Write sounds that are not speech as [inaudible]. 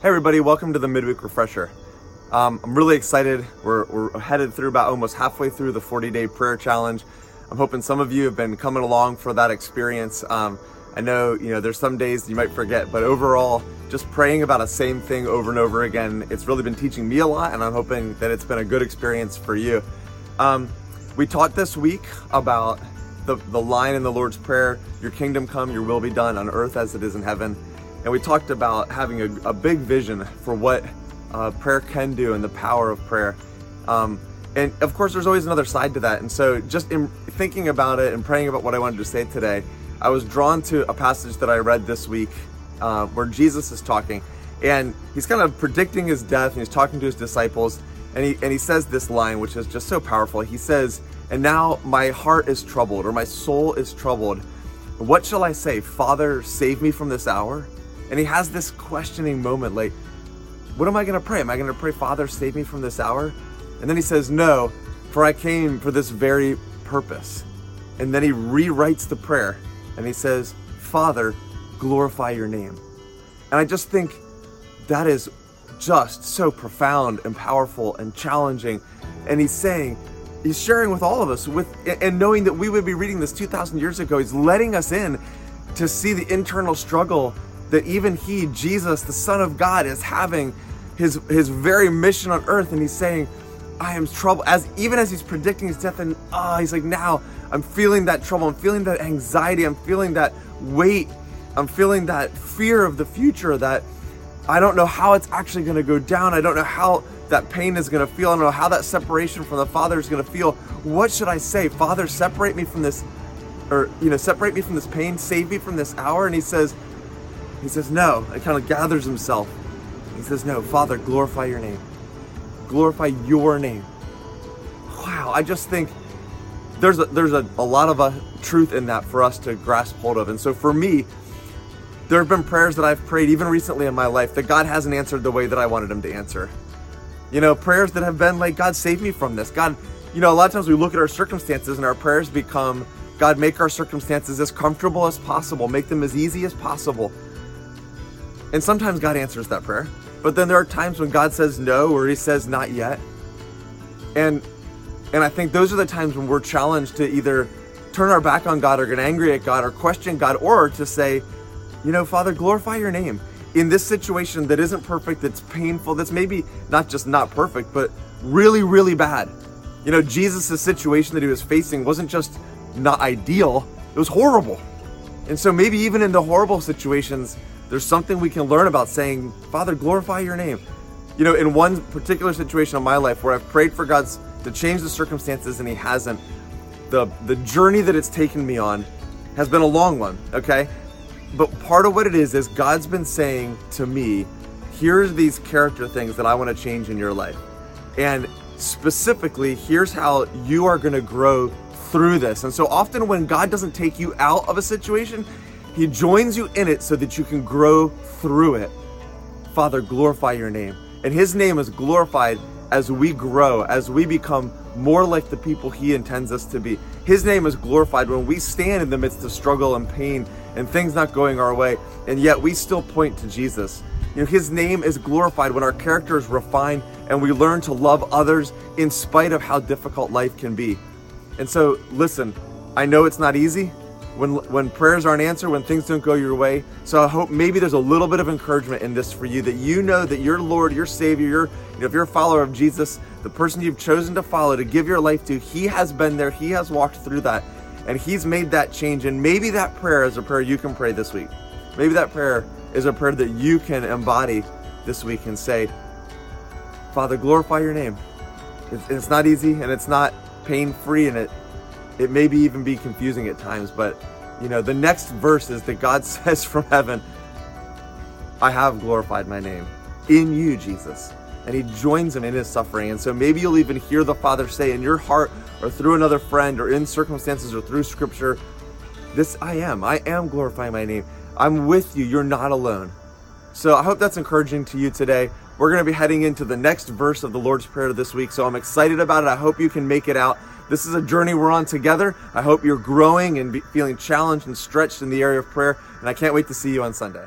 Hey everybody, welcome to the Midweek Refresher. Um, I'm really excited. We're, we're headed through about almost halfway through the 40 day prayer challenge. I'm hoping some of you have been coming along for that experience. Um, I know, you know, there's some days you might forget, but overall, just praying about a same thing over and over again, it's really been teaching me a lot, and I'm hoping that it's been a good experience for you. Um, we talked this week about the, the line in the Lord's Prayer, Your kingdom come, your will be done on earth as it is in heaven. And we talked about having a, a big vision for what uh, prayer can do and the power of prayer. Um, and of course, there's always another side to that. And so, just in thinking about it and praying about what I wanted to say today, I was drawn to a passage that I read this week uh, where Jesus is talking. And he's kind of predicting his death and he's talking to his disciples. And he, and he says this line, which is just so powerful. He says, And now my heart is troubled, or my soul is troubled. What shall I say? Father, save me from this hour? And he has this questioning moment like, what am I going to pray? Am I going to pray, Father, save me from this hour? And then he says, No, for I came for this very purpose. And then he rewrites the prayer and he says, Father, glorify your name. And I just think that is just so profound and powerful and challenging. And he's saying, he's sharing with all of us with and knowing that we would be reading this 2000 years ago he's letting us in to see the internal struggle that even he jesus the son of god is having his his very mission on earth and he's saying i am troubled as even as he's predicting his death and oh he's like now i'm feeling that trouble i'm feeling that anxiety i'm feeling that weight i'm feeling that fear of the future that i don't know how it's actually going to go down i don't know how that pain is going to feel. I don't know how that separation from the Father is going to feel. What should I say? Father, separate me from this, or, you know, separate me from this pain, save me from this hour. And he says, he says, no. He kind of gathers himself. He says, no, Father, glorify your name. Glorify your name. Wow, I just think there's a, there's a, a lot of a truth in that for us to grasp hold of. And so for me, there have been prayers that I've prayed even recently in my life that God hasn't answered the way that I wanted him to answer. You know, prayers that have been like, God, save me from this. God, you know, a lot of times we look at our circumstances and our prayers become, God, make our circumstances as comfortable as possible, make them as easy as possible. And sometimes God answers that prayer. But then there are times when God says no or he says not yet. And and I think those are the times when we're challenged to either turn our back on God or get angry at God or question God or to say, you know, Father, glorify your name in this situation that isn't perfect, that's painful, that's maybe not just not perfect, but really, really bad. You know, Jesus' situation that he was facing wasn't just not ideal, it was horrible. And so maybe even in the horrible situations, there's something we can learn about saying, Father, glorify your name. You know, in one particular situation in my life where I've prayed for God's to change the circumstances and he hasn't, the the journey that it's taken me on has been a long one, okay? But part of what it is is God's been saying to me, here's these character things that I want to change in your life. And specifically, here's how you are going to grow through this. And so often when God doesn't take you out of a situation, he joins you in it so that you can grow through it. Father, glorify your name. And his name is glorified as we grow, as we become more like the people he intends us to be. His name is glorified when we stand in the midst of struggle and pain and things not going our way, and yet we still point to Jesus. You know, his name is glorified when our character is refined and we learn to love others in spite of how difficult life can be. And so, listen, I know it's not easy when when prayers aren't answered, when things don't go your way. So I hope maybe there's a little bit of encouragement in this for you that you know that your Lord, your Savior, your you know, if you're a follower of Jesus, the person you've chosen to follow, to give your life to, He has been there, He has walked through that, and He's made that change. And maybe that prayer is a prayer you can pray this week. Maybe that prayer is a prayer that you can embody this week and say, Father, glorify your name. It's not easy and it's not pain free and it it may be even be confusing at times, but you know, the next verse is that God [laughs] says from heaven, I have glorified my name in you, Jesus. And he joins him in his suffering. And so maybe you'll even hear the Father say in your heart or through another friend or in circumstances or through scripture, this I am. I am glorifying my name. I'm with you. You're not alone. So I hope that's encouraging to you today. We're going to be heading into the next verse of the Lord's Prayer this week. So I'm excited about it. I hope you can make it out. This is a journey we're on together. I hope you're growing and feeling challenged and stretched in the area of prayer. And I can't wait to see you on Sunday.